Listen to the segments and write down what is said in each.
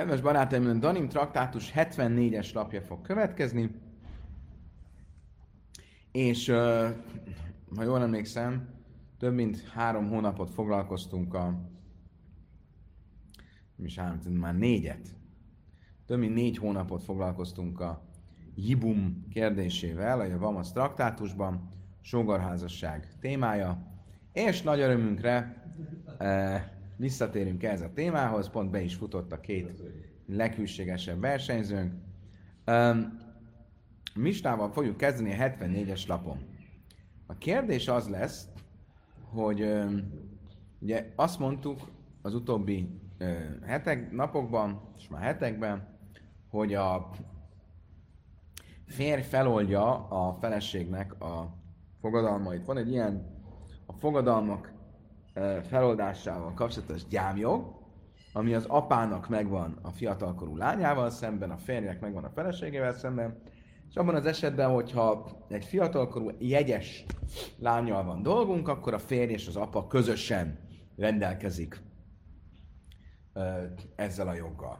Kedves barátaim, a Danim traktátus 74-es lapja fog következni, és ha jól emlékszem, több mint három hónapot foglalkoztunk a nem is három, már négyet. Több mint négy hónapot foglalkoztunk a Jibum kérdésével, a Javamas traktátusban, sógorházasság témája, és nagy örömünkre e, visszatérünk ehhez a témához, pont be is futott a két leghűségesebb versenyzőnk. Um, Mistával fogjuk kezdeni a 74-es lapon. A kérdés az lesz, hogy um, ugye azt mondtuk az utóbbi uh, hetek, napokban, és már hetekben, hogy a férj feloldja a feleségnek a fogadalmait. Van egy ilyen a fogadalmak feloldásával kapcsolatos gyámjog, ami az apának megvan a fiatalkorú lányával szemben, a férjnek megvan a feleségével szemben, és abban az esetben, hogyha egy fiatalkorú jegyes lányjal van dolgunk, akkor a férj és az apa közösen rendelkezik ezzel a joggal.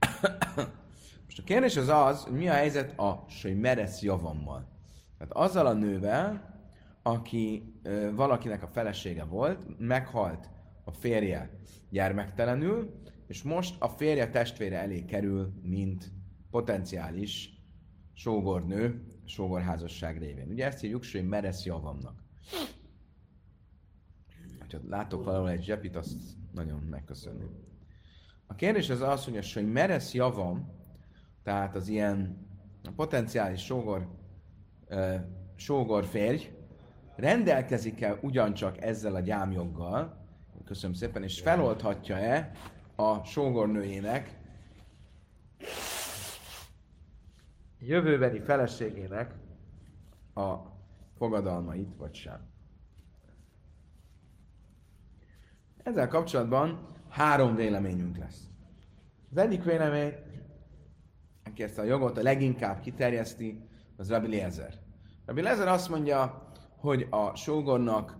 Most a kérdés az az, hogy mi a helyzet a meresz javammal. Tehát azzal a nővel, aki ö, valakinek a felesége volt, meghalt a férje gyermektelenül, és most a férje testvére elé kerül, mint potenciális sógornő, sógorházasság révén. Ugye ezt hívjuk, hogy meresz javamnak. Ha látok valahol egy zsepit, azt nagyon megköszönni. A kérdés az az, hogy a hogy meresz javam, tehát az ilyen potenciális sógor, sógor férj, rendelkezik-e ugyancsak ezzel a gyámjoggal, köszönöm szépen, és feloldhatja-e a sógornőjének jövőbeni feleségének a fogadalmait, vagy sem. Ezzel kapcsolatban három véleményünk lesz. Az egyik vélemény, aki ezt a jogot a leginkább kiterjeszti, az Rabbi Lézer. Rabbi Lézer azt mondja, hogy a sógornak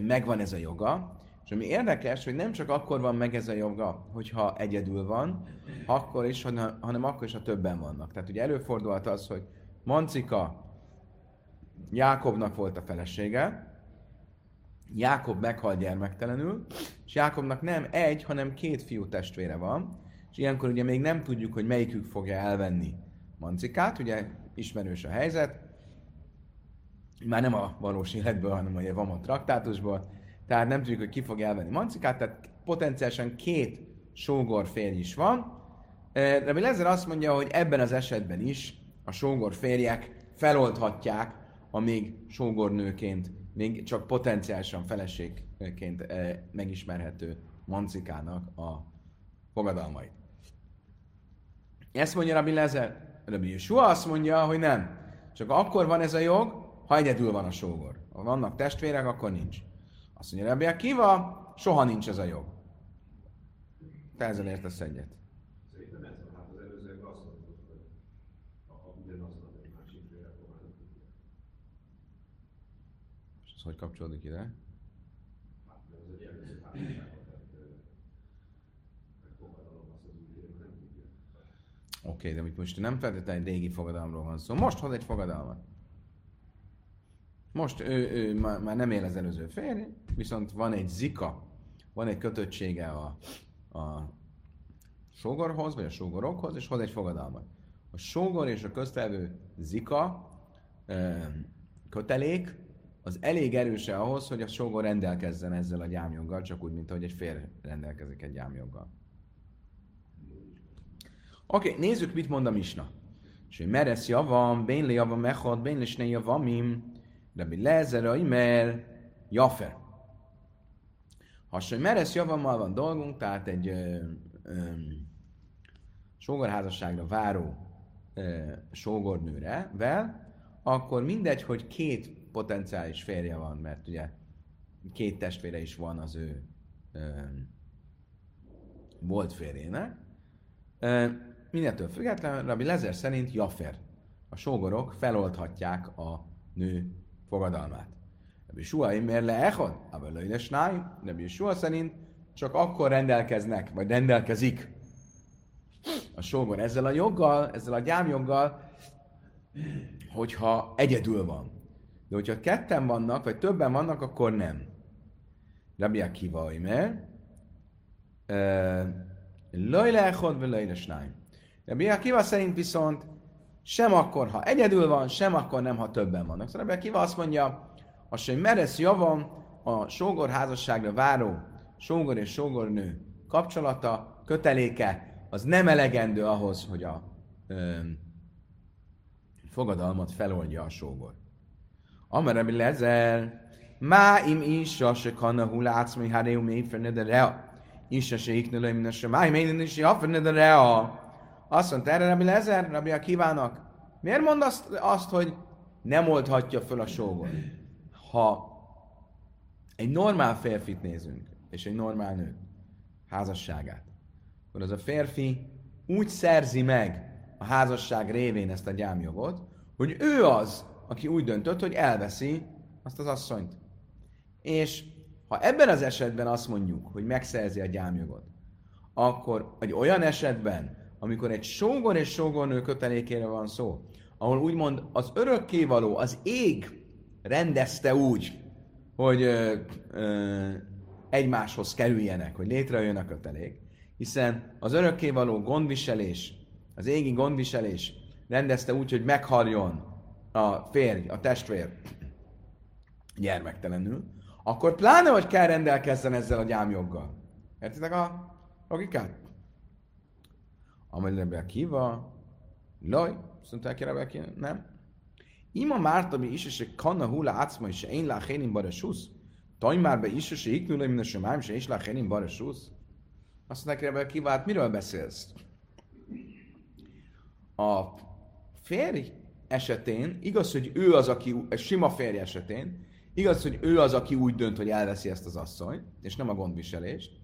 megvan ez a joga, és ami érdekes, hogy nem csak akkor van meg ez a joga, hogyha egyedül van, akkor is, hanem akkor is, ha többen vannak. Tehát ugye előfordulhat az, hogy Mancika Jákobnak volt a felesége, Jákob meghalt gyermektelenül, és Jákobnak nem egy, hanem két fiú testvére van, és ilyenkor ugye még nem tudjuk, hogy melyikük fogja elvenni Mancikát, ugye ismerős a helyzet, már nem a valós életből, hanem a Vama traktátusból, tehát nem tudjuk, hogy ki fog elvenni Mancikát, tehát potenciálisan két sógor férj is van. Mi Lezer azt mondja, hogy ebben az esetben is a sógor férjek feloldhatják a még sógornőként, még csak potenciálisan feleségként megismerhető Mancikának a fogadalmait. Ezt mondja Rabbi Lezer. Rabbi Yeshua azt mondja, hogy nem. Csak akkor van ez a jog, ha egyedül van a sógor. Ha vannak testvérek, akkor nincs. Azt mondja, Rebbe Kiva, soha nincs ez a jog. Te ezzel értesz egyet. Hát És ez hogy kapcsolódik ide? Hát, Oké, okay, de most nem feltétlenül egy régi fogadalomról van szó. Most hoz egy fogadalmat. Most ő, ő már, már nem él az előző férj, viszont van egy zika, van egy kötöttsége a, a sógorhoz, vagy a sógorokhoz, és hoz egy fogadalmat. A sógor és a köztelvő zika kötelék az elég erőse ahhoz, hogy a sógor rendelkezzen ezzel a gyámjoggal, csak úgy, mint ahogy egy férj rendelkezik egy gyámjoggal. Oké, okay, nézzük, mit mond a Misna. És hogy meresz javam, bénli javam mechad, bénli sne javamim, Rabbi Lezer, Imer, Jafer. Hasonló, meresz javammal van dolgunk, tehát egy ö, ö, sógorházasságra váró ö, sógornőre, vel, akkor mindegy, hogy két potenciális férje van, mert ugye két testvére is van az ő ö, volt férjének. Mindentől függetlenül Rabbi Lezer szerint Jafer. A sógorok feloldhatják a nő fogadalmát. Rabbi Sua imér le echad, abban löjdes náj, Rabbi Sua szerint csak akkor rendelkeznek, vagy rendelkezik a sógor ezzel a joggal, ezzel a gyámjoggal, hogyha egyedül van. De hogyha ketten vannak, vagy többen vannak, akkor nem. Rabbi Akiva, mert Lajle echod, vagy lajle snájm. Rabbi Akiva szerint viszont sem akkor, ha egyedül van, sem akkor nem, ha többen vannak. Szóval Rabbi Akiva azt mondja, az, hogy meresz javam a sógor házasságra váró sógor és sógornő kapcsolata, köteléke, az nem elegendő ahhoz, hogy a ö, fogadalmat feloldja a sógor. Amerem lezel, má im is, se kanna hulác, mi háréu mi de rea. Is se iknölöm, minden se máj, minden is de rea. Azt mondta erre Rabbi Lezer, Rabbi a kívánok. Miért mond azt, azt, hogy nem oldhatja föl a sógor? Ha egy normál férfit nézünk, és egy normál nő házasságát, akkor az a férfi úgy szerzi meg a házasság révén ezt a gyámjogot, hogy ő az, aki úgy döntött, hogy elveszi azt az asszonyt. És ha ebben az esetben azt mondjuk, hogy megszerzi a gyámjogot, akkor egy olyan esetben, amikor egy sógor és sógornő kötelékére van szó, ahol úgymond az örökkévaló, az ég rendezte úgy, hogy ö, ö, egymáshoz kerüljenek, hogy létrejön a kötelék, hiszen az örökkévaló gondviselés, az égi gondviselés rendezte úgy, hogy meghaljon a férj, a testvér gyermektelenül, akkor pláne, hogy kell rendelkezzen ezzel a gyámjoggal. Értitek a logikát? Amely a kiva, loj, mondták ki Rebeki, nem. Ima márta mi is, és kanna hula átszma, és én lá hénin bara susz. Taj már be is, és iknülő, minden sem ám, és lá hénin bara susz. Azt mondták Rebeki, hát miről beszélsz? A férj esetén, igaz, hogy ő az, aki, egy sima férj esetén, igaz, hogy ő az, aki úgy dönt, hogy elveszi ezt az asszonyt, és nem a gondviselést,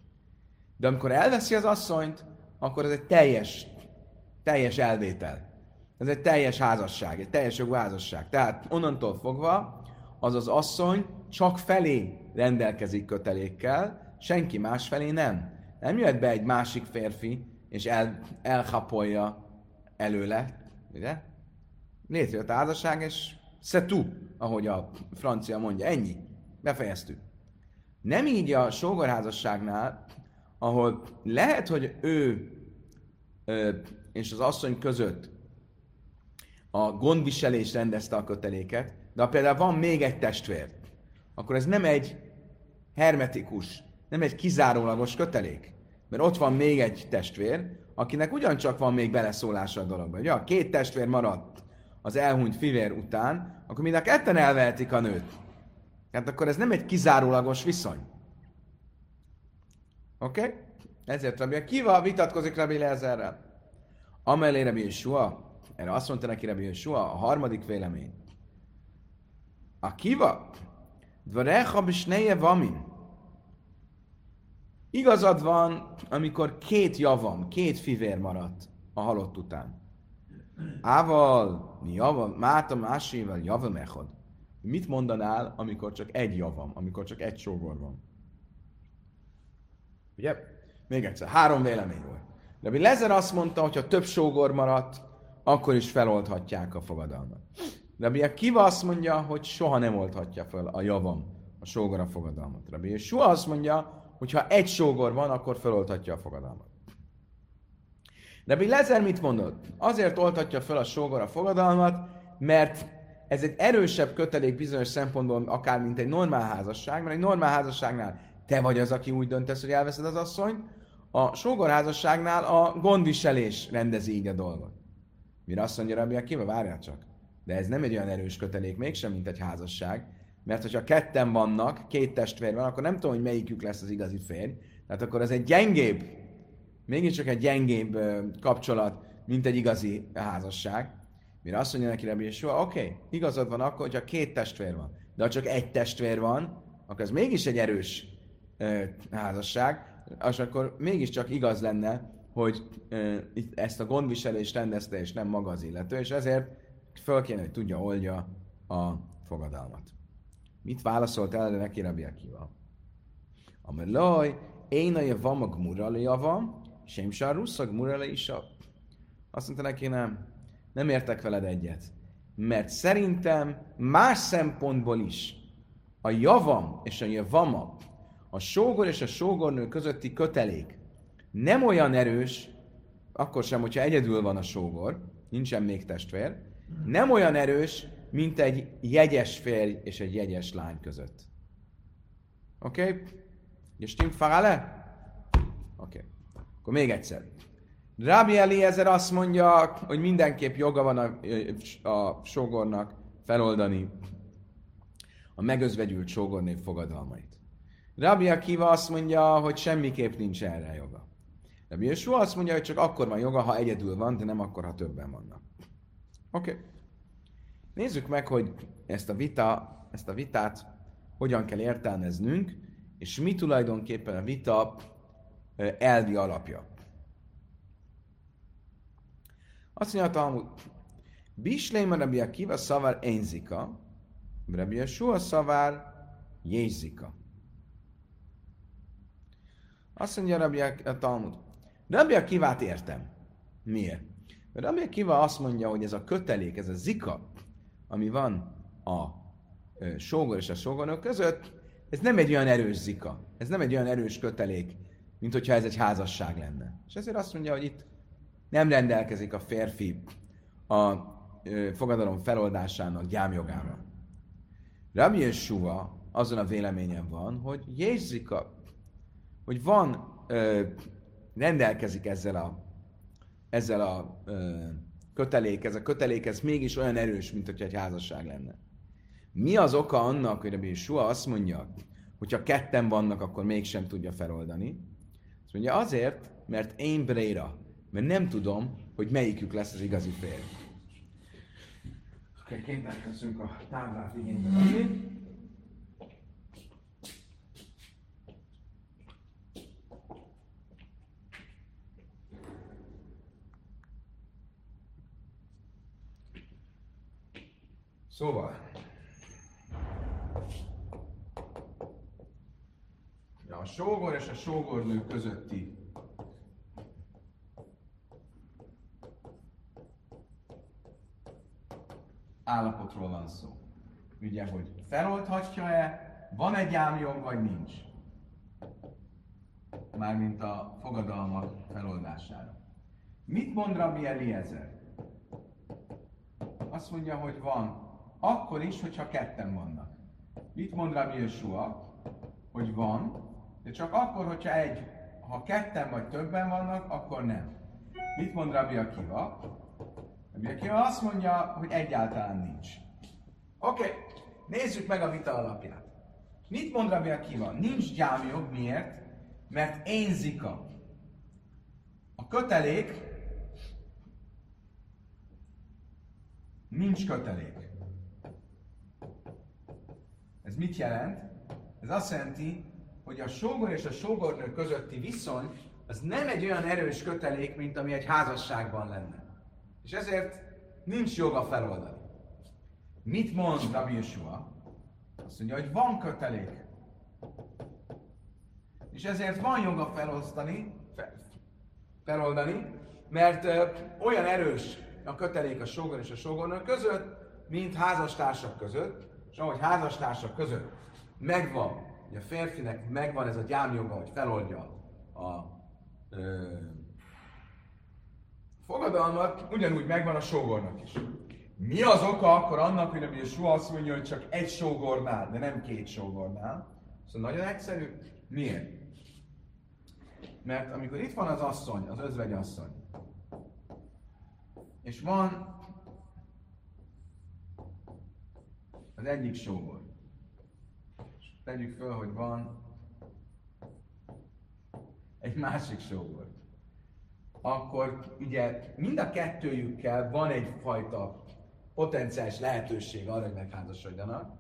de amikor elveszi az asszonyt, akkor ez egy teljes, teljes elvétel. Ez egy teljes házasság, egy teljes jogú házasság. Tehát onnantól fogva az az asszony csak felé rendelkezik kötelékkel, senki más felé nem. Nem jöhet be egy másik férfi, és el, elhapolja előle, ugye? Létrejött a házasság, és c'est tout, ahogy a francia mondja. Ennyi. Befejeztük. Nem így a sógorházasságnál, ahol lehet, hogy ő és az asszony között a gondviselés rendezte a köteléket, de ha például van még egy testvér, akkor ez nem egy hermetikus, nem egy kizárólagos kötelék. Mert ott van még egy testvér, akinek ugyancsak van még beleszólása a dologba. Ugye, a két testvér maradt az elhunyt fivér után, akkor mind a ketten elvehetik a nőt. Hát akkor ez nem egy kizárólagos viszony. Oké? Okay? Ezért Rabbi Kiva vitatkozik Rabbi Lezerrel. Amellé Rabbi Yeshua, erre azt mondta neki Rabbi Yeshua, a harmadik vélemény. A Kiva, Dvarecha bisneje vamin. Igazad van, amikor két javam, két fivér maradt a halott után. Ával, javam, máta másével javam echod. Mit mondanál, amikor csak egy javam, amikor csak egy sógor van? Ugye? Még egyszer, három vélemény volt. De mi Lezer azt mondta, hogy ha több sógor maradt, akkor is feloldhatják a fogadalmat. De mi Kiva azt mondja, hogy soha nem oldhatja fel a javam, a sógor a fogadalmat. Rabbi Soha azt mondja, hogy ha egy sógor van, akkor feloldhatja a fogadalmat. De Lezer mit mondott? Azért oldhatja fel a sógor a fogadalmat, mert ez egy erősebb kötelék bizonyos szempontból, akár mint egy normál házasság, mert egy normál házasságnál te vagy az, aki úgy döntesz, hogy elveszed az asszonyt, a sógorházasságnál a gondviselés rendezi így a dolgot. Mire azt mondja Rabbi Akiva, várjál csak. De ez nem egy olyan erős kötelék mégsem, mint egy házasság, mert hogyha ketten vannak, két testvér van, akkor nem tudom, hogy melyikük lesz az igazi férj. Tehát akkor ez egy gyengébb, mégiscsak egy gyengébb kapcsolat, mint egy igazi házasság. Mire azt mondja neki Rabbi Yeshua, oké, okay, igazad van akkor, hogyha két testvér van. De ha csak egy testvér van, akkor ez mégis egy erős házasság, és akkor mégiscsak igaz lenne, hogy ezt a gondviselést rendezte, és nem maga az illető, és ezért föl kéne, hogy tudja oldja a fogadalmat. Mit válaszolt el neki Rabbi Akiva? Ameloj, én a java mag murali java, sem russzag murali is a... Azt mondta neki, nem, nem értek veled egyet. Mert szerintem más szempontból is a javam és a javama, a sógor és a sógornő közötti kötelék nem olyan erős, akkor sem, hogyha egyedül van a sógor, nincsen még testvér, nem olyan erős, mint egy jegyes férj és egy jegyes lány között. Oké? Okay? És stimmt le? Oké. Okay. Akkor még egyszer. Rabbi Eliezer azt mondja, hogy mindenképp joga van a, a sógornak feloldani a megözvegyült sógornév fogadalmait. Rabbi Akiva azt mondja, hogy semmiképp nincs erre joga. Rabbi Yeshua azt mondja, hogy csak akkor van joga, ha egyedül van, de nem akkor, ha többen vannak. Oké. Okay. Nézzük meg, hogy ezt a, vita, ezt a vitát hogyan kell értelmeznünk, és mi tulajdonképpen a vita elvi alapja. Azt mondja a Talmud, Bisléma Rabbi Akiva szavár énzika, Rabbi Yeshua szavár jézika. Azt mondja Rabbi a Talmud, Rabbi Akivát értem. Miért? Mert Rabbi Akiva azt mondja, hogy ez a kötelék, ez a zika, ami van a sógor és a sógornok között, ez nem egy olyan erős zika, ez nem egy olyan erős kötelék, mint hogyha ez egy házasság lenne. És ezért azt mondja, hogy itt nem rendelkezik a férfi a fogadalom feloldásának gyámjogával. Rabbi Yeshua azon a véleményen van, hogy Jézsika, hogy van, ö, rendelkezik ezzel a, ezzel a ö, kötelék, ez a kötelék, ez mégis olyan erős, mint hogyha egy házasság lenne. Mi az oka annak, hogy Rabbi Yeshua azt mondja, hogyha ketten vannak, akkor mégsem tudja feloldani? Azt mondja, azért, mert én Bréra, mert nem tudom, hogy melyikük lesz az igazi férj. Kénytelenek a táblát igénybe venni. Szóval, a sógor és a sógornő közötti állapotról van szó. Ugye, hogy feloldhatja-e, van egy álmjog, vagy nincs. Mármint a fogadalmak feloldására. Mit mond Rabbi Eliezer? Azt mondja, hogy van. Akkor is, hogyha ketten vannak. Mit mond Rabbi Yeshua? Hogy van, de csak akkor, hogyha egy, ha ketten vagy többen vannak, akkor nem. Mit mond Rabbi Akiva? Rabbi Akiva azt mondja, hogy egyáltalán nincs. Oké, okay. nézzük meg a vita alapját. Mit mond Rabbi Akiva? Nincs gyámjog, miért? Mert én zika. A kötelék nincs kötelék. Ez mit jelent? Ez azt jelenti, hogy a sógor és a sógornő közötti viszony az nem egy olyan erős kötelék, mint ami egy házasságban lenne. És ezért nincs joga feloldani. Mit mond Rabbi Yeshua? Azt mondja, hogy van kötelék. És ezért van joga felosztani, fe, feloldani, mert ö, olyan erős a kötelék a sógor és a sógornő között, mint házastársak között, és ahogy házastársak között megvan hogy a férfinek megvan ez a gyámjoga, hogy feloldja a ö, fogadalmat, ugyanúgy megvan a sógornak is. Mi az oka akkor annak, hogy a Yeshua azt mondja, hogy csak egy sógornál, de nem két sógornál? Szóval nagyon egyszerű. Miért? Mert amikor itt van az asszony, az özvegyasszony, és van az egyik sógor, tegyük föl, hogy van egy másik sógor. Akkor ugye mind a kettőjükkel van egyfajta potenciális lehetőség arra, hogy megházasodjanak.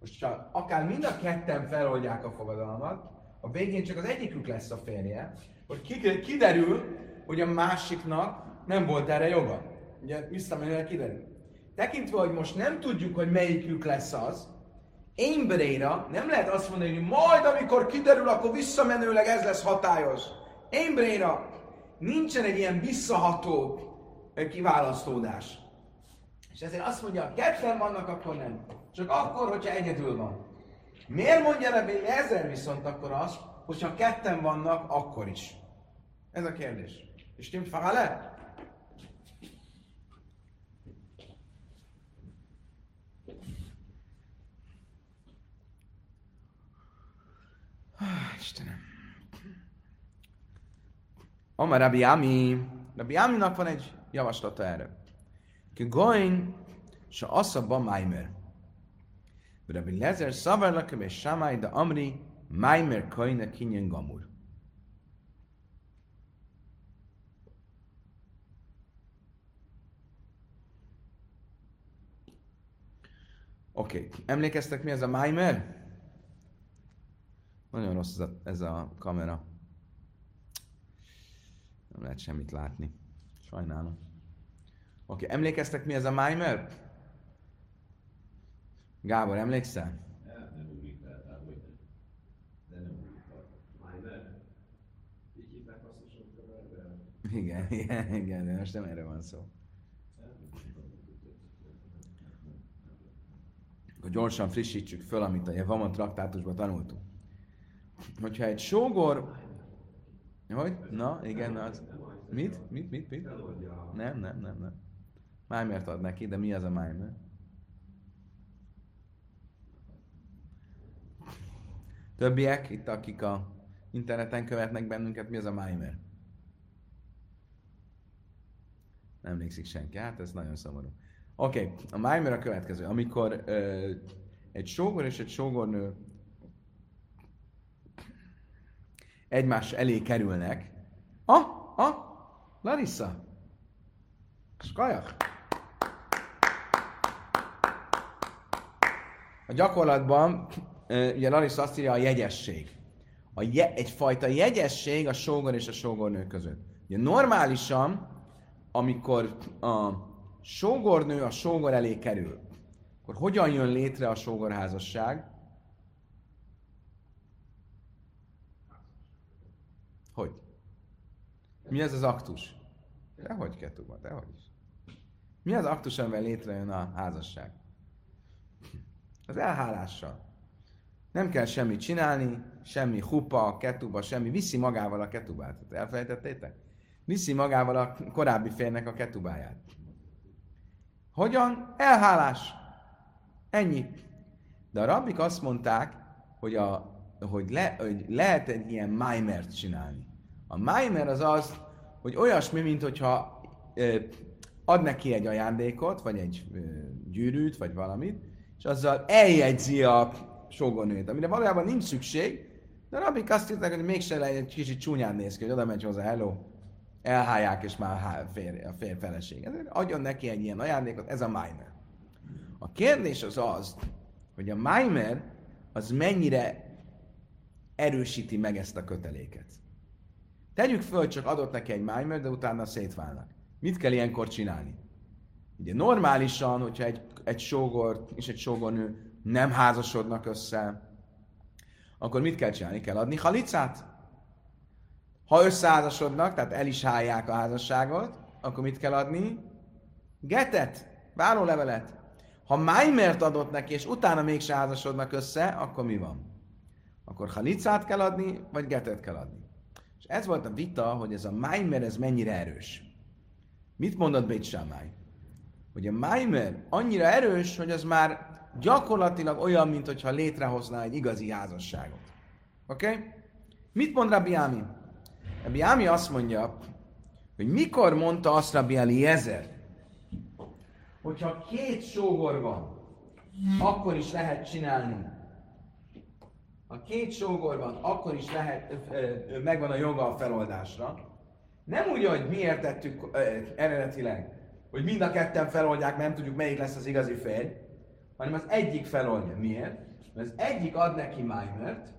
Most csak akár mind a ketten feloldják a fogadalmat, a végén csak az egyikük lesz a férje, hogy kiderül, hogy a másiknak nem volt erre joga. Ugye visszamenőleg kiderül. Tekintve, hogy most nem tudjuk, hogy melyikük lesz az, Émbréra nem lehet azt mondani, hogy majd amikor kiderül, akkor visszamenőleg ez lesz hatályos. Émbréra nincsen egy ilyen visszaható kiválasztódás. És ezért azt mondja, ketten vannak, akkor nem. Csak akkor, hogyha egyedül van. Miért mondja Rebbi ezer viszont akkor azt, hogyha ketten vannak, akkor is? Ez a kérdés. És stimmt le? Istenem. Amar Rabbi Ami, Rabbi Aminak van egy javaslata erre. Ki goin, se asszabba Maimer. Rabbi Lezer szavar lakem és Shammai, de Amri, Maimer koine kinyen gamur. Oké, okay. emlékeztek mi ez a Maimer? Nagyon rossz ez a, ez a kamera. Nem lehet semmit látni. Sajnálom. Oké, okay. emlékeztek mi ez a Maimer? Gábor, emlékszel? Igen, igen, igen, de most nem erre van szó. Akkor gyorsan frissítsük föl, amit a Jevamon traktátusban tanultunk. Hogyha egy sógor... Hogy? Na, igen, az... Mit? Mit, mit, mit? Nem, nem, nem, nem. Májmert ad neki, de mi az a májmer? Többiek, itt akik a interneten követnek bennünket, mi az a Maimer? Nem emlékszik senki, hát ez nagyon szomorú. Oké, okay. a Maimer a következő. Amikor ö, egy sógor és egy sógornő egymás elé kerülnek, ah, ah, Larissa, Skajak. A gyakorlatban ugye Larissa azt írja a jegyesség. A je, egyfajta jegyesség a sógor és a sógornő között. Ugye normálisan, amikor a sógornő a sógor elé kerül, akkor hogyan jön létre a sógorházasság? Hogy? Mi ez az aktus? Dehogy kettőben, dehogy is. Mi az aktus, amivel létrejön a házasság? Az elhálással. Nem kell semmit csinálni, semmi hupa, ketuba, semmi. Viszi magával a ketubát. Elfelejtettétek? Viszi magával a korábbi férnek a ketubáját. Hogyan? Elhálás. Ennyi. De a rabbik azt mondták, hogy, a, hogy, le, hogy lehet egy ilyen maimert csinálni. A maimer az az, hogy olyasmi, mint hogyha ö, ad neki egy ajándékot, vagy egy ö, gyűrűt, vagy valamit, és azzal eljegyzi a sógornőjét, amire valójában nincs szükség, de Rabik azt írták, hogy mégse egy kicsit csúnyán néz ki, hogy oda megy hozzá, hello, elháják, és már fér, a fér feleség. Ezért adjon neki egy ilyen ajándékot, ez a Maimer. A kérdés az az, hogy a Maimer az mennyire erősíti meg ezt a köteléket. Tegyük föl, csak adott neki egy Maimer, de utána szétválnak. Mit kell ilyenkor csinálni? Ugye normálisan, hogyha egy, egy sógor és egy sógornő nem házasodnak össze, akkor mit kell csinálni? Kell adni halicát? Ha összeházasodnak, tehát el is hálják a házasságot, akkor mit kell adni? Getet, várólevelet. Ha Maimert adott neki, és utána mégse házasodnak össze, akkor mi van? Akkor halicát kell adni, vagy getet kell adni. És ez volt a vita, hogy ez a Maimer, ez mennyire erős. Mit mondott Bét Sámály? Hogy a Maimer annyira erős, hogy az már gyakorlatilag olyan, mint hogyha létrehozná egy igazi házasságot. Oké? Okay? Mit mond Rabbi Ami? Rabbi Ami azt mondja, hogy mikor mondta azt Rabbi Eliezer, hogyha két sógor van, akkor is lehet csinálni. Ha két sógor van, akkor is lehet, megvan a joga a feloldásra. Nem úgy, hogy mi értettük eredetileg, hogy mind a ketten feloldják, nem tudjuk melyik lesz az igazi férj, hanem az egyik feloldja. Miért? Mert az egyik ad neki Maimert,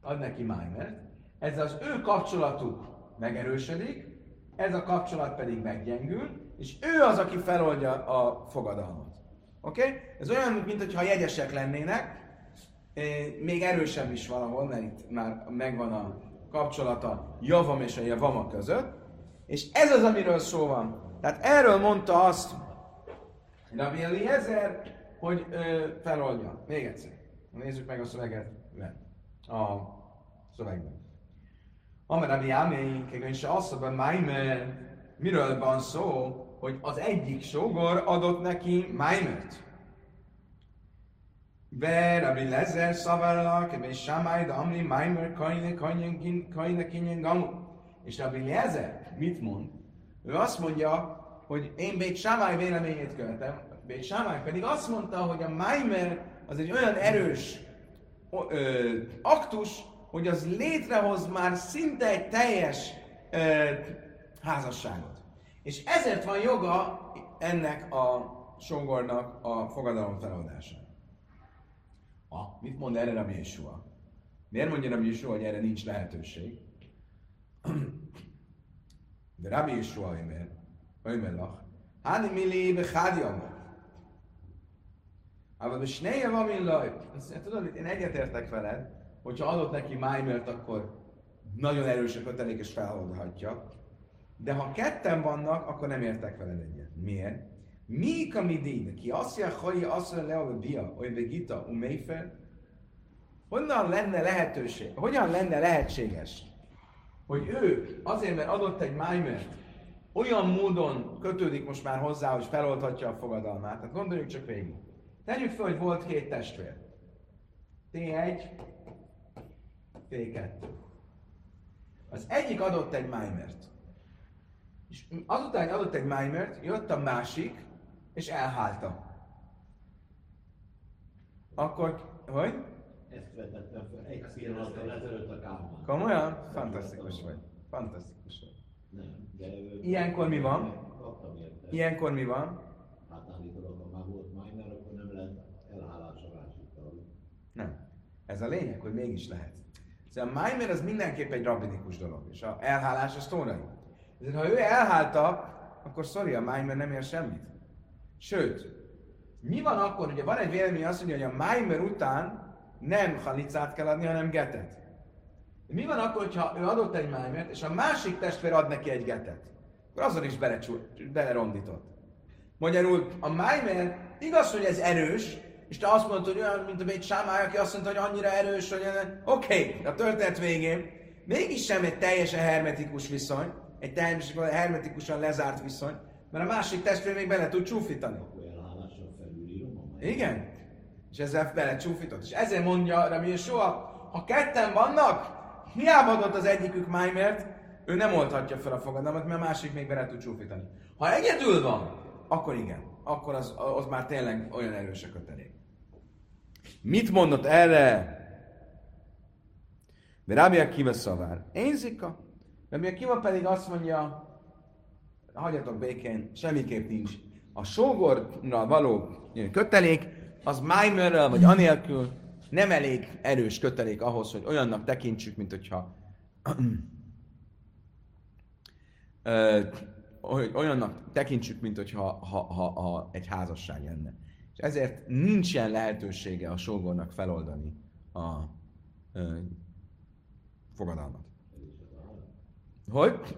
ad neki Maimert, ez az ő kapcsolatuk megerősödik, ez a kapcsolat pedig meggyengül, és ő az, aki feloldja a fogadalmat. Oké? Okay? Ez olyan, mint ha jegyesek lennének, még erősebb is valahol, mert itt már megvan a kapcsolata javam és a javama között, És ez az, amiről szó van. Tehát erről mondta azt Rabbi Eliezer, hogy ö, feloldja. Még egyszer. Nézzük meg a szöveget. A szövegben. Amer Rabbi Amény, és azt a miről van szó, hogy az egyik sógor adott neki Maimert. Be Rabbi Lezer szavarlak, és Shammai, de Amli, Maimer, Kajne, Kajne, Kinyen, Gamu. És Rabbi Lezer mit mond? Ő azt mondja, hogy én Bét Shammai véleményét követem, Bét Shammai pedig azt mondta, hogy a Maimer az egy olyan erős ö, aktus, hogy az létrehoz már szinte egy teljes ö, házasságot. És ezért van joga ennek a songornak a fogadalom feloldása. Ah, mit mond erre a Yeshua? Miért mondja Rabbi Yeshua, hogy erre nincs lehetőség? De Rabbi Yeshua Ömer, Ömer lach, Hani mili bechadi amar. Ával a sneje van millaj. Tudod, én egyetértek veled, hogyha adott neki májmert, akkor nagyon erős a kötelék és feloldhatja. De ha ketten vannak, akkor nem értek veled egyet. Miért? Mi kamidin, ki azt mondja, hogy mondja, le a bia, hogy begita, umeifer, honnan lenne lehetőség, hogyan lenne lehetséges, hogy ő azért, mert adott egy májmert, olyan módon kötődik most már hozzá, hogy feloldhatja a fogadalmát. Tehát gondoljuk csak végig. Tegyük fel, hogy volt két testvér. T1, T2. Az egyik adott egy májmert. És azután, hogy adott egy májmert, jött a másik, és elhálta. Akkor, hogy? Ezt vetettem fel egy pillanattal ezelőtt a kámban. Komolyan? Fantasztikus vagy. Fantasztikus vagy. Nem, de... Ilyenkor mi van? Kaptam érte. Ilyenkor mi van? Hát állítólag, ha már volt minor, akkor nem lehet elhálás a másikkal. Nem. Ez a lényeg, hogy mégis lehet. Szóval a Maimer az mindenképp egy rabbinikus dolog, és a elhálás az tórai. Ezért ha ő elhálta, akkor sorry, a Maimer nem ér semmit. Sőt, mi van akkor, ugye van egy vélemény azt mondja, hogy a Maimer után nem halicát kell adni, hanem getet. Mi van akkor, ha ő adott egy májmert, és a másik testvér ad neki egy getet? Akkor azon is belerondított. Magyarul a májmer igaz, hogy ez erős, és te azt mondod, hogy olyan, mint a egy sámály, aki azt mondta, hogy annyira erős, hogy oké, okay, a történet végén mégis sem egy teljesen hermetikus viszony, egy teljesen hermetikusan lezárt viszony, mert a másik testvér még bele tud csúfítani. Igen. És ezzel bele csúfított. És ezért mondja Rabbi soha, ha ketten vannak, hiába adott az egyikük májmert, ő nem oldhatja fel a fogadalmat, mert a másik még bele tud csúfítani. Ha egyedül van, akkor igen. Akkor az, az már tényleg olyan erős a kötelék. Mit mondott erre? De Rabbi Akiva szavár. Én zika. Rabbi Akiva pedig azt mondja, hagyjatok békén, semmiképp nincs. A sógorra való kötelék, az májmörrel vagy anélkül nem elég erős kötelék ahhoz, hogy olyannak tekintsük, mint hogyha hogy olyannak tekintsük, mint hogyha ha, ha, ha egy házasság lenne. És ezért nincs ilyen lehetősége a sógornak feloldani a ö, fogadalmat. Hogy?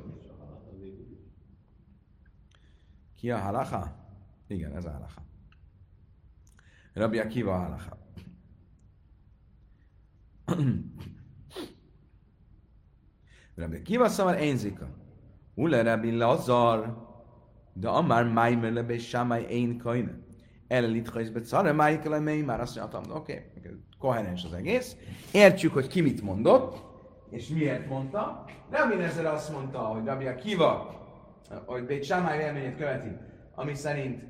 Ki a halacha? Igen, ez a halacha. Rabbi Akiva halacha. Rabbi Akiva szamar énzika. Ule Rabbi Lazar, de amár májmer lebe sámáj én kajne. El litchajsz be szare májkele már azt mondtam, oké, okay, koherens az egész. Értjük, hogy ki mit mondott, és miért mondta. Rabbi Nezer azt mondta, hogy Rabbi Akiva, hogy Bét Sámály véleményét követi, ami szerint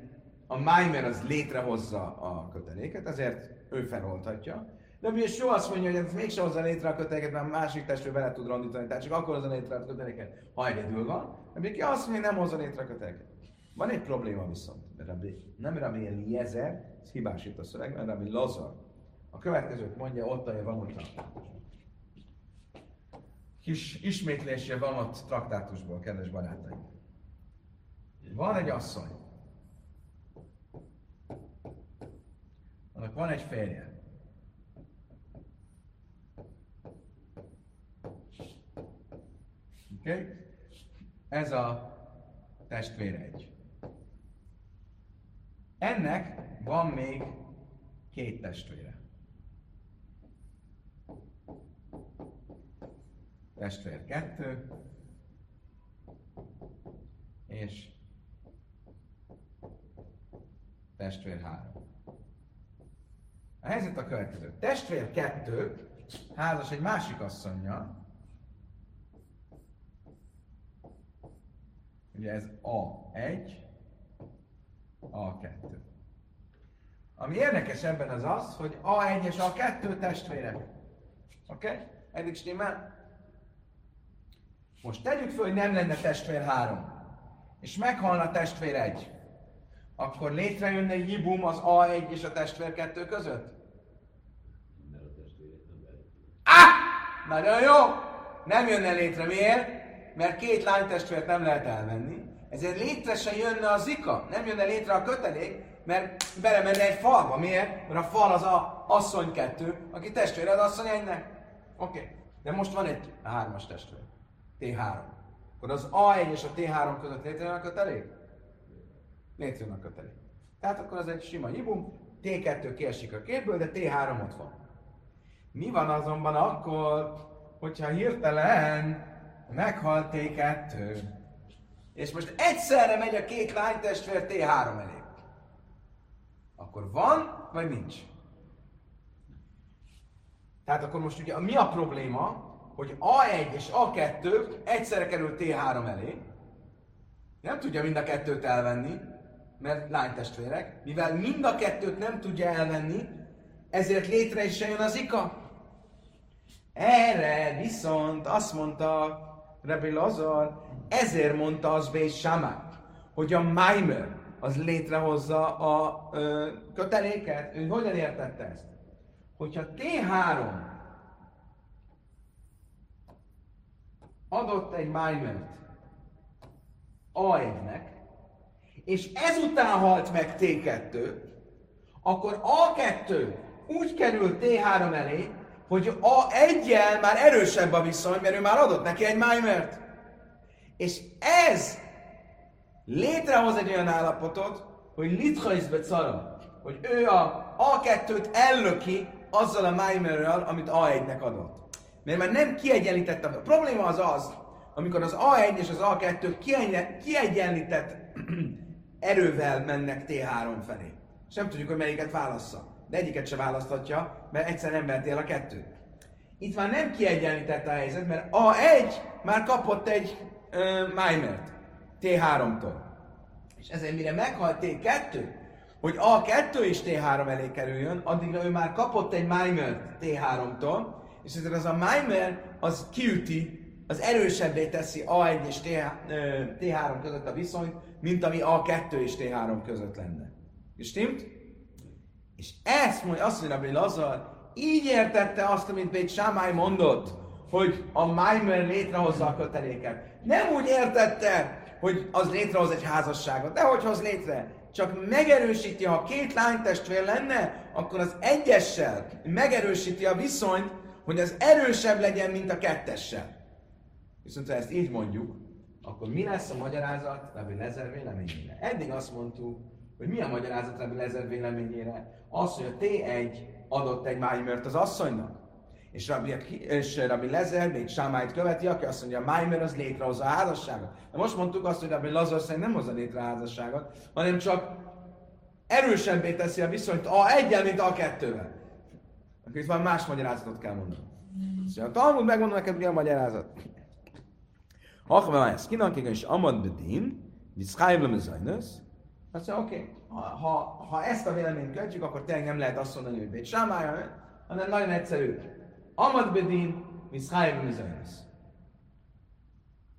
a Maimer az létrehozza a köteléket, ezért ő feloldhatja. De mi is jó azt mondja, hogy ez mégsem hozza létre a köteléket, mert másik testvér bele tud rondítani, tehát csak akkor hozza létre a köteléket, ha egyedül van. De ki azt mondja, hogy nem hozza létre a köteléket. Van egy probléma viszont. Rabbi, nem Rabbi Eliezer, ez hibás itt a szövegben, Rabbi Lazar. A következőt mondja, ott van, hogy Kis ismétlésje van ott traktátusból, kedves barátaim. Van egy asszony. Annak van egy férje. Oké? Okay? ez a testvér egy. Ennek van még két testvére. Testvér kettő, és testvér három. A helyzet a következő. Testvér kettő, házas egy másik asszonyja, ugye ez A1, A2. Ami érdekes ebben az az, hogy A1 és A2 testvérek. Oké? Okay? Eddig stimmel? Most tegyük föl, hogy nem lenne testvér 3, és meghalna testvér 1. Akkor létrejönne egy jibum az A1 és a testvér 2 között? Ah! Nagyon jó! Nem jönne létre. Miért? Mert két lánytestvért nem lehet elvenni. Ezért létre se jönne a zika. Nem jönne létre a kötelék, mert belemenne egy falba. Miért? Mert a fal az a asszony kettő, aki testvéred asszony egynek. Oké. Okay. De most van egy hármas testvér. T3. Akkor az A1 és a T3 között létrejön a kötelék? Létrejön a kötelék. Tehát akkor az egy sima hibum, T2 kiesik a képből, de T3 ott van. Mi van azonban akkor, hogyha hirtelen meghalt T2, és most egyszerre megy a két lánytestvér T3 elé. Akkor van, vagy nincs? Tehát akkor most ugye mi a probléma, hogy A1 és A2 egyszerre kerül T3 elé, nem tudja mind a kettőt elvenni, mert lánytestvérek, mivel mind a kettőt nem tudja elvenni, ezért létre is jön az ika. Erre viszont azt mondta Rebbi Lazar, ezért mondta az Bész Samák, hogy a Maimer az létrehozza a ö, köteléket. Ő hogyan értette ezt? Hogyha T3 adott egy Maimert A1-nek, és ezután halt meg T2, akkor A2 úgy kerül T3 elé, hogy a egyel már erősebb a viszony, mert ő már adott neki egy Maimert. És ez létrehoz egy olyan állapotot, hogy litchaizbe cara, hogy ő a A2-t ellöki azzal a Maimerrel, amit A1-nek adott. Mert már nem kiegyenlített. A probléma az az, amikor az A1 és az A2 kiegyenlített erővel mennek T3 felé. És nem tudjuk, hogy melyiket válassza de egyiket se választhatja, mert egyszer nem vett el a kettőt. Itt már nem kiegyenlített a helyzet, mert A1 már kapott egy uh, Maimert T3-tól. És ezért mire meghalt T2, hogy A2 is T3 elé kerüljön, addigra ő már kapott egy Maimert T3-tól, és ezért az a Maimer az kiüti, az erősebbé teszi A1 és T3 között a viszonyt, mint ami A2 és T3 között lenne. És stimmt? És ezt mondja, azt mondja, hogy Lazar így értette azt, amit Bét Sámály mondott, hogy a Maimer létrehozza a köteléket. Nem úgy értette, hogy az létrehoz egy házasságot, de hogy hoz létre. Csak megerősíti, ha két lánytestvér lenne, akkor az egyessel megerősíti a viszonyt, hogy az erősebb legyen, mint a kettessel. Viszont ha ezt így mondjuk, akkor mi lesz a magyarázat Rabbi Lezer véleményére? Eddig azt mondtuk, hogy mi a magyarázat Rabbi Lezer véleményére? Az, hogy a T1 adott egy Máimert az asszonynak, és Rabbi, és Rabbi Lezer még Sámáit követi, aki azt mondja, a Máimer az létrehozza a házasságot. De most mondtuk azt, hogy Rabbi Lazar szerint nem hozza létre a házasságot, hanem csak erősebbé teszi a viszonyt a egyel, mint a kettővel. Akkor itt van más magyarázatot kell mondani. Szóval a Talmud megmondom neked, mi a magyarázat. Hachva ezt kinakik, és amad bedin, viszkájvlem az azt mondja, oké, ha, ha, ezt a véleményt követjük, akkor tényleg nem lehet azt mondani, hogy Bét Sámája, hanem nagyon egyszerű. Amad Bedin, Miszhájv Mizanis.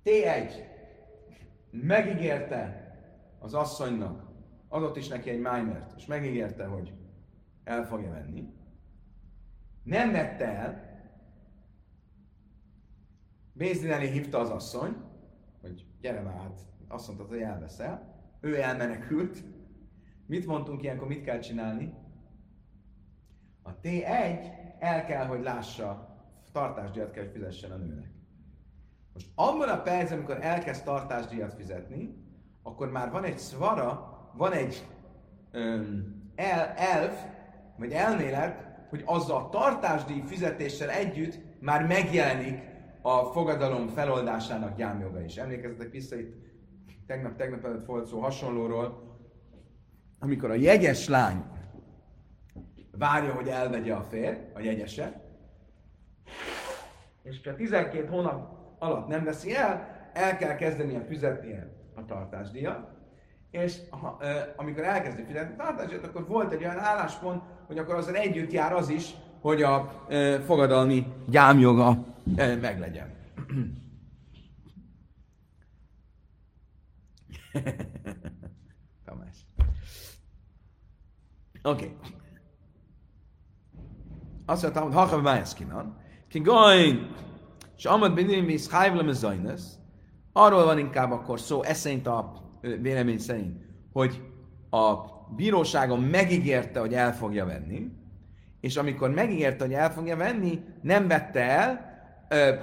T1 megígérte az asszonynak, adott is neki egy májmert, és megígérte, hogy el fogja venni. Nem vette el, Bézdin elé hívta az asszony, hogy gyere már, hát azt mondta, hogy elveszel ő elmenekült. Mit mondtunk ilyenkor, mit kell csinálni? A T1 el kell, hogy lássa, tartásdíjat kell, hogy fizessen a nőnek. Most abban a percben, amikor elkezd tartásdíjat fizetni, akkor már van egy szvara, van egy öm, el, elv, vagy elmélet, hogy azzal a tartásdíj fizetéssel együtt már megjelenik a fogadalom feloldásának gyámjoga is. Emlékezzetek vissza, itt tegnap-tegnap előtt volt szó hasonlóról, amikor a jegyes lány várja, hogy elvegye a férj, a jegyese, és ha 12 hónap alatt nem veszi el, el kell kezdenie fizetnie a tartásdíjat, és ha, e, amikor elkezdi fizetni a tartásdíjat, akkor volt egy olyan álláspont, hogy akkor azzal együtt jár az is, hogy a e, fogadalmi gyámjoga e, meglegyen. Oké. Okay. Azt mondtam, hogy hachav májeszkinan, ki goin, és amad benim visz hájvlem arról van inkább akkor szó, ez szerint a vélemény szerint, hogy a bíróságon megígérte, hogy el fogja venni, és amikor megígérte, hogy el fogja venni, nem vette el,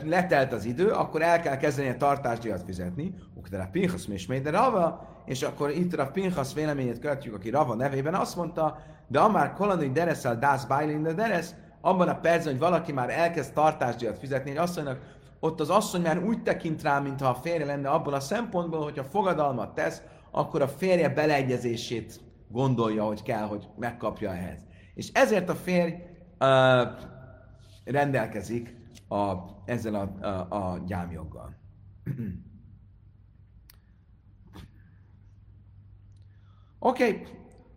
letelt az idő, akkor el kell kezdeni a tartásdíjat fizetni, a Pinchas de Rava, és akkor itt a Pinchas véleményét követjük, aki Rava nevében azt mondta, de amár kolonai dereszel dász bájlin de deres, abban a percben, hogy valaki már elkezd tartásdíjat fizetni, egy asszonynak, ott az asszony már úgy tekint rá, mintha a férje lenne abból a szempontból, hogyha fogadalmat tesz, akkor a férje beleegyezését gondolja, hogy kell, hogy megkapja ehhez. És ezért a férj uh, rendelkezik a, ezzel a, a, a gyámjoggal. Oké, okay.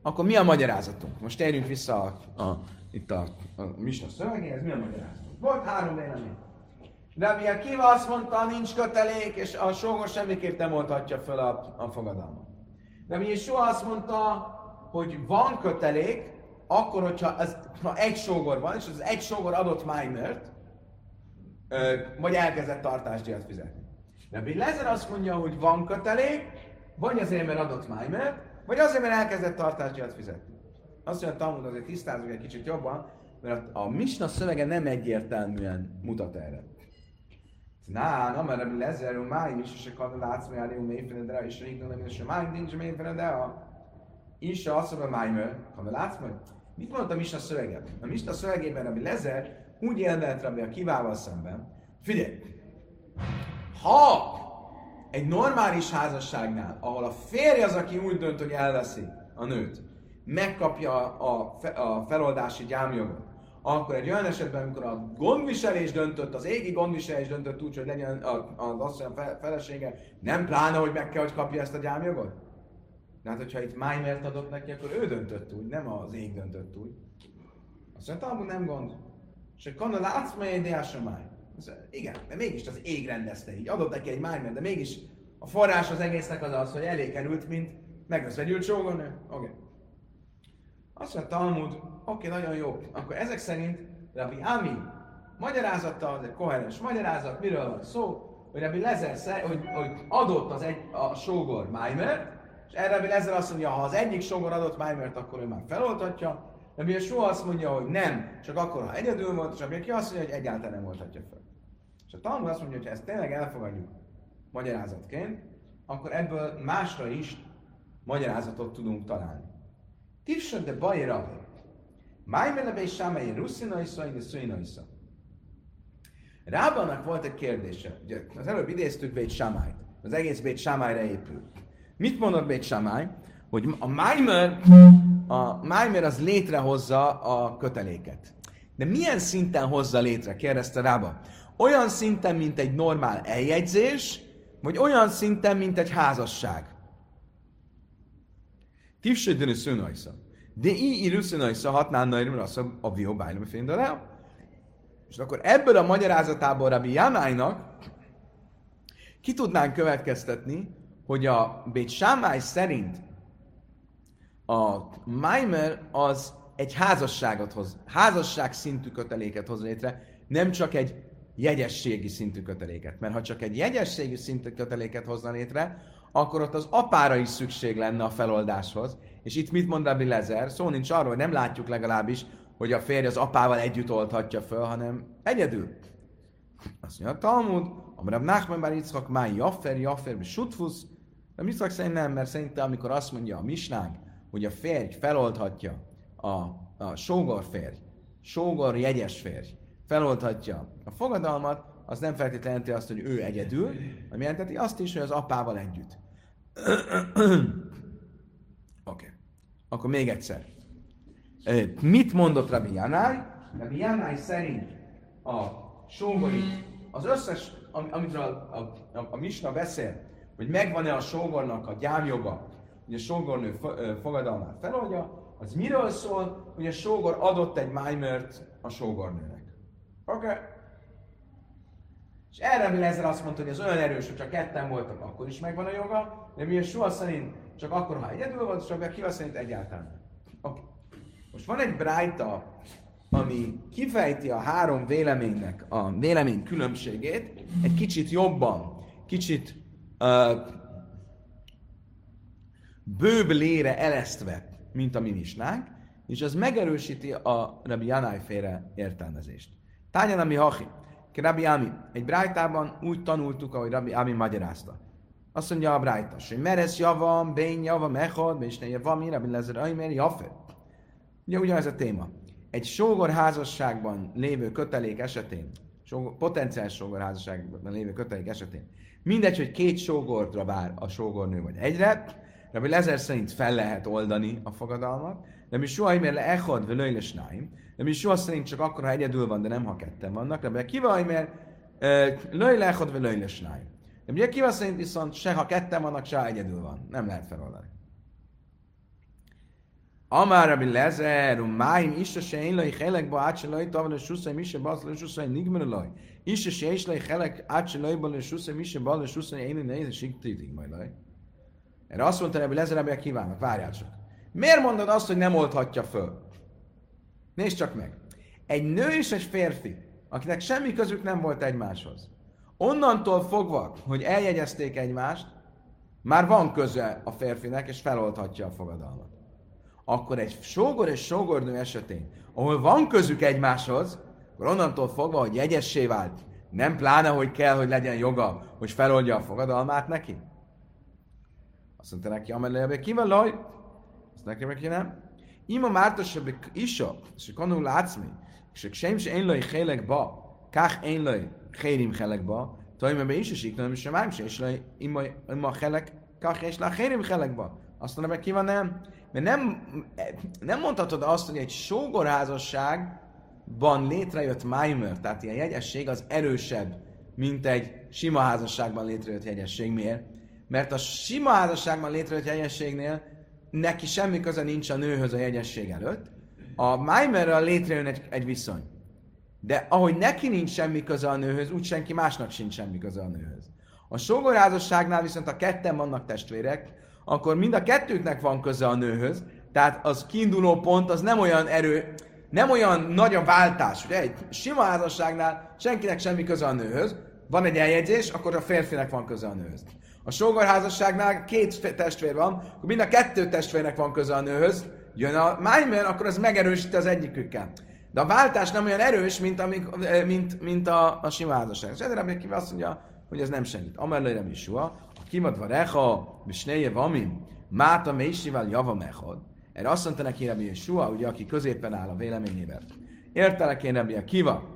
akkor mi a magyarázatunk? Most térjünk vissza a, a, itt a, a Misna szövegéhez, mi a magyarázatunk? Volt három vélemény. De mi a Kiva azt mondta, nincs kötelék, és a sógor semmiképp nem oldhatja fel a, a fogadalmat. Mi soha azt mondta, hogy van kötelék, akkor, hogyha ez, ha egy sógor van, és az egy sógor adott minert, vagy elkezdett tartásdíjat fizetni. Mi Lezer azt mondja, hogy van kötelék, vagy azért, mert adott minert, vagy azért, mert elkezdett tartásdíjat fizetni. Azt mondja, Talmud azért tisztázunk egy kicsit jobban, mert a Misna szövege nem egyértelműen mutat erre. Na, mert Rabbi Lezer, máj is, és akkor látsz, hogy elég mélyfele, és rég nem is, máj nincs a is azt máj, mert ha látsz, hogy mit mondta a Misna szövege? A Misna szövegében Rabbi Lezer úgy jelentett Rabbi a kivával szemben, figyelj, ha egy normális házasságnál, ahol a férj az, aki úgy dönt, hogy elveszi a nőt, megkapja a, fe, a feloldási gyámjogot, akkor egy olyan esetben, amikor a gondviselés döntött, az égi gondviselés döntött úgy, hogy legyen az asszony felesége, nem pláne, hogy meg kell, hogy kapja ezt a gyámjogot? De hát, hogyha itt Májmert adott neki, akkor ő döntött úgy, nem az ég döntött úgy. Azt mondta, hogy nem gond. És egy kanna látsz, mely egy máj. Igen, de mégis az ég rendezte így. Adott neki egy májmert, de mégis a forrás az egésznek az az, hogy elég került, mint megveszvegyült sógornő. Oké. Okay. Azt mondta Talmud, oké, nagyon jó. Akkor ezek szerint Rabbi Ami magyarázata, az egy koherens magyarázat, miről van szó, hogy Rabbi Lezer, hogy, hogy adott az egy, a sógor Maimert, és erre Rabbi Lezer azt mondja, ha az egyik sógor adott Maimert, akkor ő már feloltatja, a soha azt mondja, hogy nem, csak akkor, ha egyedül volt, és Rabbi azt mondja, hogy egyáltalán nem oltatja fel. És a Talmud azt mondja, hogy ha ezt tényleg elfogadjuk magyarázatként, akkor ebből másra is magyarázatot tudunk találni. Tifsön de baj rabbi. Májmele be sámai russzinaisza, ide szüinaisza. Rábanak volt egy kérdése. Ugye az előbb idéztük Bét Samályt. Az egész Bét Samályra épül. Mit mondott Bét Samály? Hogy a Maimer, a Maimer az létrehozza a köteléket. De milyen szinten hozza létre? kérdezte Rába. Olyan szinten, mint egy normál eljegyzés, vagy olyan szinten, mint egy házasság? Tifsödön szőnajsza. De így írőszőnajsza hatnán nairul az a vió bájlom féndalea. És akkor ebből a magyarázatából Rabbi Jamájnak ki tudnánk következtetni, hogy a Bét Sámály szerint a Maimer az egy házasságot hoz, házasság szintű köteléket hoz létre, nem csak egy jegyességi szintű köteléket. Mert ha csak egy jegyességi szintű köteléket hozna létre, akkor ott az apára is szükség lenne a feloldáshoz. És itt mit mond Rabbi Lezer? Szó nincs arról, hogy nem látjuk legalábbis, hogy a férj az apával együtt oldhatja föl, hanem egyedül. Azt mondja Talmud, Amarabb Nachman bár Yitzchak máj Jaffer, Jaffer, Sutfusz, de Yitzchak szerint nem, mert szerintem amikor azt mondja a misnánk, hogy a férj feloldhatja a, a sógor férj, sógor jegyes férj, feloldhatja a fogadalmat, az nem feltétlenül jelenti azt, hogy ő egyedül, hanem jelenteti azt is, hogy az apával együtt. Oké. Okay. Akkor még egyszer. Mit mondott Rabbi Janai? Rabbi Janai szerint a sógori, az összes, amiről a, a, a, Misna beszél, hogy megvan-e a sógornak a gyámjoga, hogy a sógornő fogadalmát feloldja, az miről szól, hogy a sógor adott egy májmert a sógornőnek. Oké? Okay. És erre mi Lezer azt mondta, hogy ez olyan erős, hogy csak ketten voltak, akkor is megvan a joga, de mi a soha szerint csak akkor, ha egyedül volt, és a kiva szerint egyáltalán. Okay. Most van egy brájta, ami kifejti a három véleménynek a vélemény különbségét, egy kicsit jobban, kicsit uh, bőbb lére elesztve, mint a mi és az megerősíti a Rabbi Janai féle értelmezést. Tányan, ami hachi. Rabbi Ami, egy brájtában úgy tanultuk, ahogy Rabbi Ami magyarázta. Azt mondja a brájtas, hogy meres javam, bén javam, echod, és ne javam, Rabbi Lezer, Aimer, jafe. Ugye ugyanez a téma. Egy sógor házasságban lévő kötelék esetén, sógor, potenciális sógor házasságban lévő kötelék esetén, mindegy, hogy két sógortra vár a sógornő vagy egyre, Rabbi Lezer szerint fel lehet oldani a fogadalmat, de mi soha mert le echad, vagy löjle snáim, de mi soha szerint csak akkor, ha egyedül van, de nem ha ketten vannak, Rabbi kiva, mert löjle echad, vagy löjle snáim. De ugye kiva szerint viszont se ha ketten vannak, se ha egyedül van. Nem lehet feloldani. Amár Rabbi Lezer, máim is se én laj helek ba át se laj tavan a suszai mi se basz laj suszai nigmer laj. Is se is laj helek át se laj ba laj suszai mi se basz laj suszai én ne sik títig majd laj. Erre azt mondta Rabbi Lezer, Rabbi kívánok, várjál csak. Miért mondod azt, hogy nem oldhatja föl? Nézd csak meg. Egy nő és egy férfi, akinek semmi közük nem volt egymáshoz. Onnantól fogva, hogy eljegyezték egymást, már van köze a férfinek, és feloldhatja a fogadalmat. Akkor egy sógor és sógornő esetén, ahol van közük egymáshoz, akkor onnantól fogva, hogy jegyessé vált, nem pláne, hogy kell, hogy legyen joga, hogy feloldja a fogadalmát neki? Azt mondta neki, amelőjebe kivalaj, azt neki neki nem. Sem se én laj hélek ba, kach én laj hérim helek ba, Tajma be is esik, nem sem ám se, és ima helek, kach és la hérim helek ba. Azt mondja, ki van nem? Mert nem, nem mondhatod azt, hogy egy sógorházasságban létrejött Maimer, tehát ilyen jegyesség az erősebb, mint egy sima házasságban létrejött jegyesség. Miért? Mert a sima házasságban létrejött jegyességnél neki semmi köze nincs a nőhöz a jegyesség előtt, a Maimerrel létrejön egy, egy viszony. De ahogy neki nincs semmi köze a nőhöz, úgy senki másnak sincs semmi köze a nőhöz. A sógorházasságnál viszont a ketten vannak testvérek, akkor mind a kettőknek van köze a nőhöz, tehát az kiinduló pont az nem olyan erő, nem olyan nagy a váltás, ugye egy sima házasságnál senkinek semmi köze a nőhöz, van egy eljegyzés, akkor a férfinek van köze a nőhöz. A sógorházasságnál két testvér van, akkor mind a kettő testvérnek van köze a nőhöz, jön a májmer, akkor az megerősíti az egyikükkel. De a váltás nem olyan erős, mint, amik, mint, mint a, a sima házasság. És ezért ki azt mondja, hogy ez nem segít. Amerlőre mi soha, kimadva recha, misnéje vamin, máta mésivel java mechod. Erre azt mondta neki Rabbi Yeshua, ugye, aki középen áll a véleményével. Értelek én Rabbi Kiva,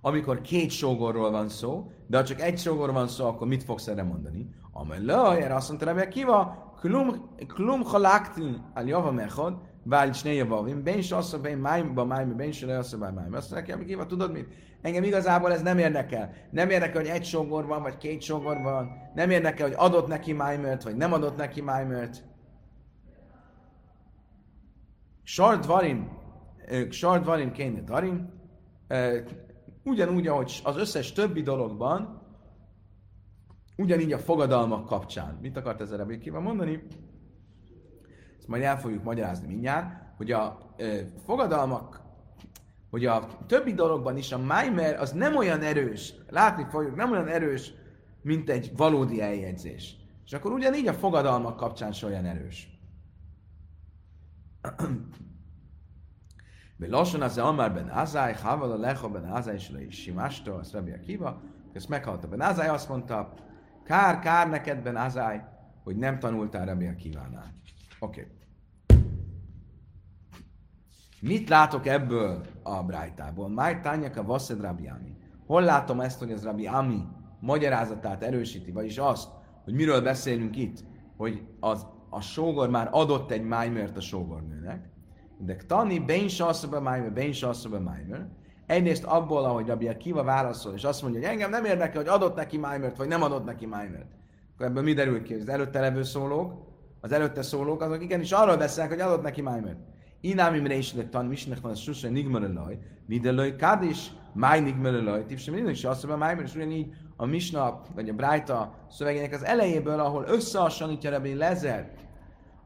amikor két sógorról van szó, de ha csak egy sógor van szó, akkor mit fogsz erre mondani? Amelaj, erre azt mondta Rabbi Kiva, klum, klum halaktin al java mechod, Vál is ne javavim, ben is azt ben májba májba, ben is le azt ben májba. Azt mondja, hogy Kiva, tudod mit? Engem igazából ez nem érdekel. Nem érdekel, hogy egy sogor van, vagy két sogor van. Nem érdekel, hogy adott neki májmört, vagy nem adott neki májmört. Sart varim, sart varim kéne darim. Ugyanúgy, ahogy az összes többi dologban, ugyanígy a fogadalmak kapcsán. Mit akart ezzel Kiva mondani? ezt majd el fogjuk magyarázni mindjárt, hogy a ö, fogadalmak, hogy a többi dologban is a Maimer az nem olyan erős, látni fogjuk, nem olyan erős, mint egy valódi eljegyzés. És akkor ugyanígy a fogadalmak kapcsán se olyan erős. Lassan az Amar ben Azai, Haval a Lecha ben Azai, és Simásta, azt Rabbi Akiva, ezt meghallta Ben Azály, azt mondta, kár, kár neked Ben Azály, hogy nem tanultál Rabbi Akivánál. Oké. Okay. Mit látok ebből a Brájtából? Máj tányaka vasszed Rabbi Ami. Hol látom ezt, hogy az Rabbi Ami magyarázatát erősíti, vagyis azt, hogy miről beszélünk itt, hogy az, a sógor már adott egy májmert a sógornőnek, de tani ben sasszaba májmer, ben sasszaba májmer, Egyrészt abból, ahogy Rabbi Akiva válaszol, és azt mondja, hogy engem nem érdekel, hogy adott neki májmert, vagy nem adott neki májmert. Akkor ebből mi derül ki? Az előtte levő szólók, az előtte szólók, azok igenis arról beszélnek, hogy adott neki májmert. Inámimre is lett tan, misnek van a susra nigmerelaj, videlaj, kádis, máj nigmerelaj, tipsem mindig is azt májmert, és ugyanígy a Misna, vagy a Brájta szövegének az elejéből, ahol összehasonlítja Rabbi Lezer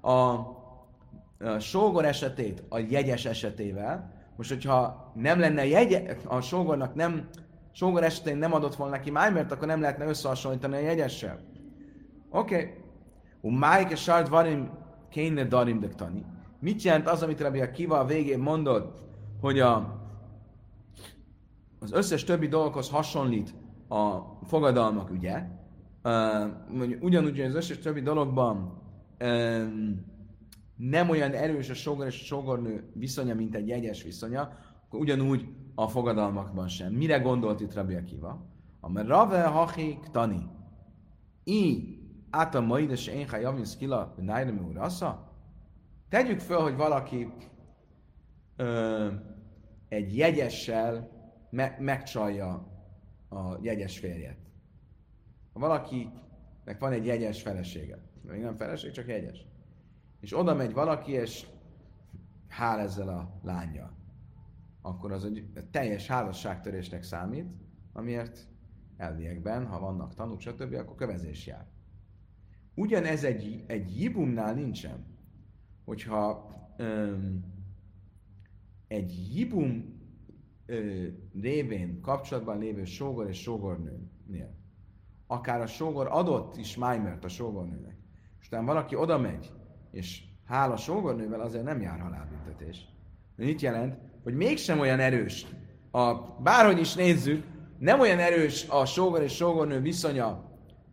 a, a sógor esetét a jegyes esetével, most, hogyha nem lenne jegy, a sógornak nem, sógor esetén nem adott volna neki májmert, akkor nem lehetne összehasonlítani a jegyessel. Oké. Okay. Májke sart varim kéne darim dektani. Mit jelent az, amit Rabbi Akiva a végén mondott, hogy a, az összes többi dologhoz hasonlít a fogadalmak ügye, uh, ugyanúgy, az összes többi dologban um, nem olyan erős a sógor és a sógornő viszonya, mint egy jegyes viszonya, akkor ugyanúgy a fogadalmakban sem. Mire gondolt itt Rabbi Akiva? Amely Rave Hachik Tani. I át a mai, de se én javin skila, nájremi urasza? Tegyük föl, hogy valaki ö, egy jegyessel me- megcsalja a jegyes férjet. Ha valakinek van egy jegyes felesége, még nem feleség, csak jegyes és oda megy valaki, és hál ezzel a lánya, akkor az egy teljes házasságtörésnek számít, amiért elviekben, ha vannak tanúk, stb., akkor kövezés jár. Ugyanez egy, egy jibumnál nincsen. Hogyha öm, egy jibum ö, révén kapcsolatban lévő sógor és sógornőnél, akár a sógor adott is májmert a sógornőnek, és utána valaki oda megy, és hála sógornővel azért nem jár halálbüntetés. De mit jelent? Hogy mégsem olyan erős. A, bárhogy is nézzük, nem olyan erős a sógor és sógornő viszonya,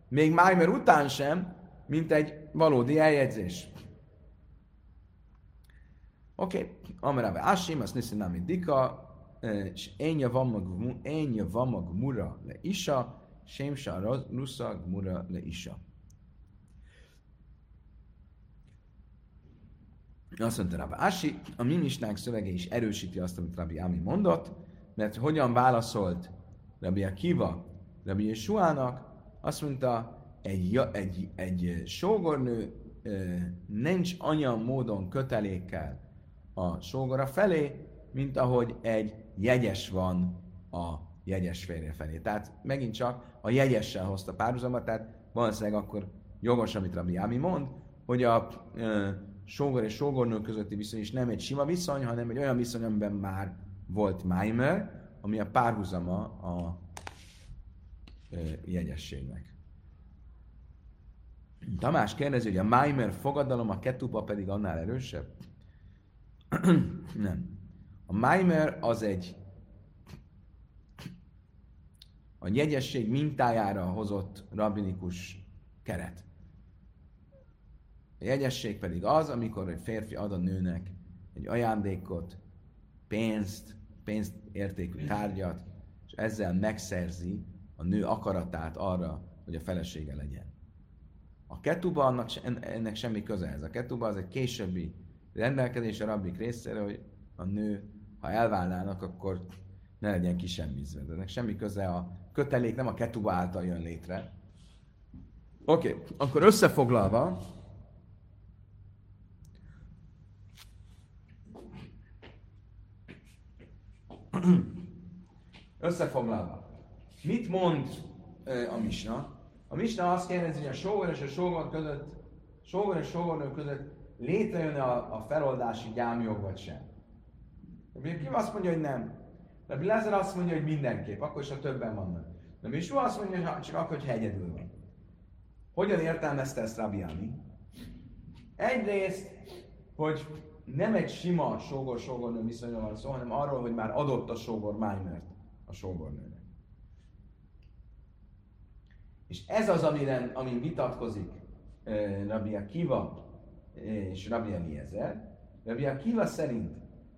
még Májmer után sem, mint egy valódi eljegyzés. Oké, okay. Ameráve Asim, azt niszi nem dika, és enja van mag mura le isa, sémsa rusza mura le isa. Azt mondta Rabbi Asi, a mi misnánk szövege is erősíti azt, amit Rabbi Ami mondott, mert hogyan válaszolt Rabbi Akiva Rabbi Yesuának, azt mondta, egy, egy, egy sógornő nincs annyian módon kötelékkel a sógora felé, mint ahogy egy jegyes van a jegyes férje felé. Tehát megint csak a jegyessel hozta párhuzamot, tehát valószínűleg akkor jogos, amit Rabbi Ami mond, hogy a sógor és sógornő közötti viszony is nem egy sima viszony, hanem egy olyan viszony, amiben már volt Maimer, ami a párhuzama a e, jegyességnek. Tamás kérdezi, hogy a Maimer fogadalom, a ketuba pedig annál erősebb? nem. A Maimer az egy a jegyesség mintájára hozott rabinikus keret. A jegyesség pedig az, amikor egy férfi ad a nőnek egy ajándékot, pénzt, pénzt értékű tárgyat, és ezzel megszerzi a nő akaratát arra, hogy a felesége legyen. A ketuba annak, ennek semmi köze ez. A ketuba az egy későbbi rendelkezés a rabbik részére, hogy a nő, ha elválnának, akkor ne legyen kisemmizve. De ennek semmi köze a kötelék, nem a ketuba által jön létre. Oké, okay, akkor összefoglalva, Összefoglalva. Mit mond a Misna? A Misna azt kérdezi, hogy a sógor és a sógor között, sógor és sógornő között létrejön a, a feloldási gyámjog vagy sem. Ki azt mondja, hogy nem. De Lezer azt mondja, hogy mindenképp, akkor is a többen vannak. De mi azt mondja, hogy csak akkor, hogy egyedül van. Hogyan értelmezte ezt Rabbi Ami? Egyrészt, hogy nem egy sima sógor-sógornő viszonyról van szó, hanem arról, hogy már adott a sógor májmert a sógornőnek. És ez az, amire, amin vitatkozik uh, Rabbi Akiva és Rabbi Eliezer. Rabbi Akiva szerint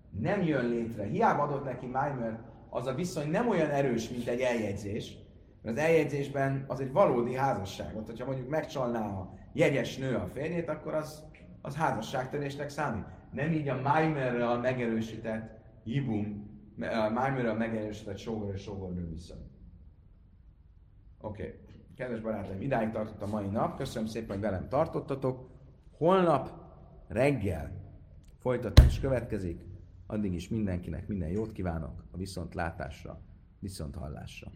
nem jön létre, hiába adott neki Maimer, az a viszony nem olyan erős, mint egy eljegyzés, mert az eljegyzésben az egy valódi házasság. Ott, hogyha mondjuk megcsalná a jegyes nő a férjét, akkor az, az házasságtörésnek számít. Nem így a Maimerrel megerősített Jibum, a Maimerrel megerősített sógor és sógornő viszony. Oké. Okay. Kedves barátaim, idáig tartott a mai nap. Köszönöm szépen, hogy velem tartottatok. Holnap reggel folytatás következik. Addig is mindenkinek minden jót kívánok a viszontlátásra, viszonthallásra.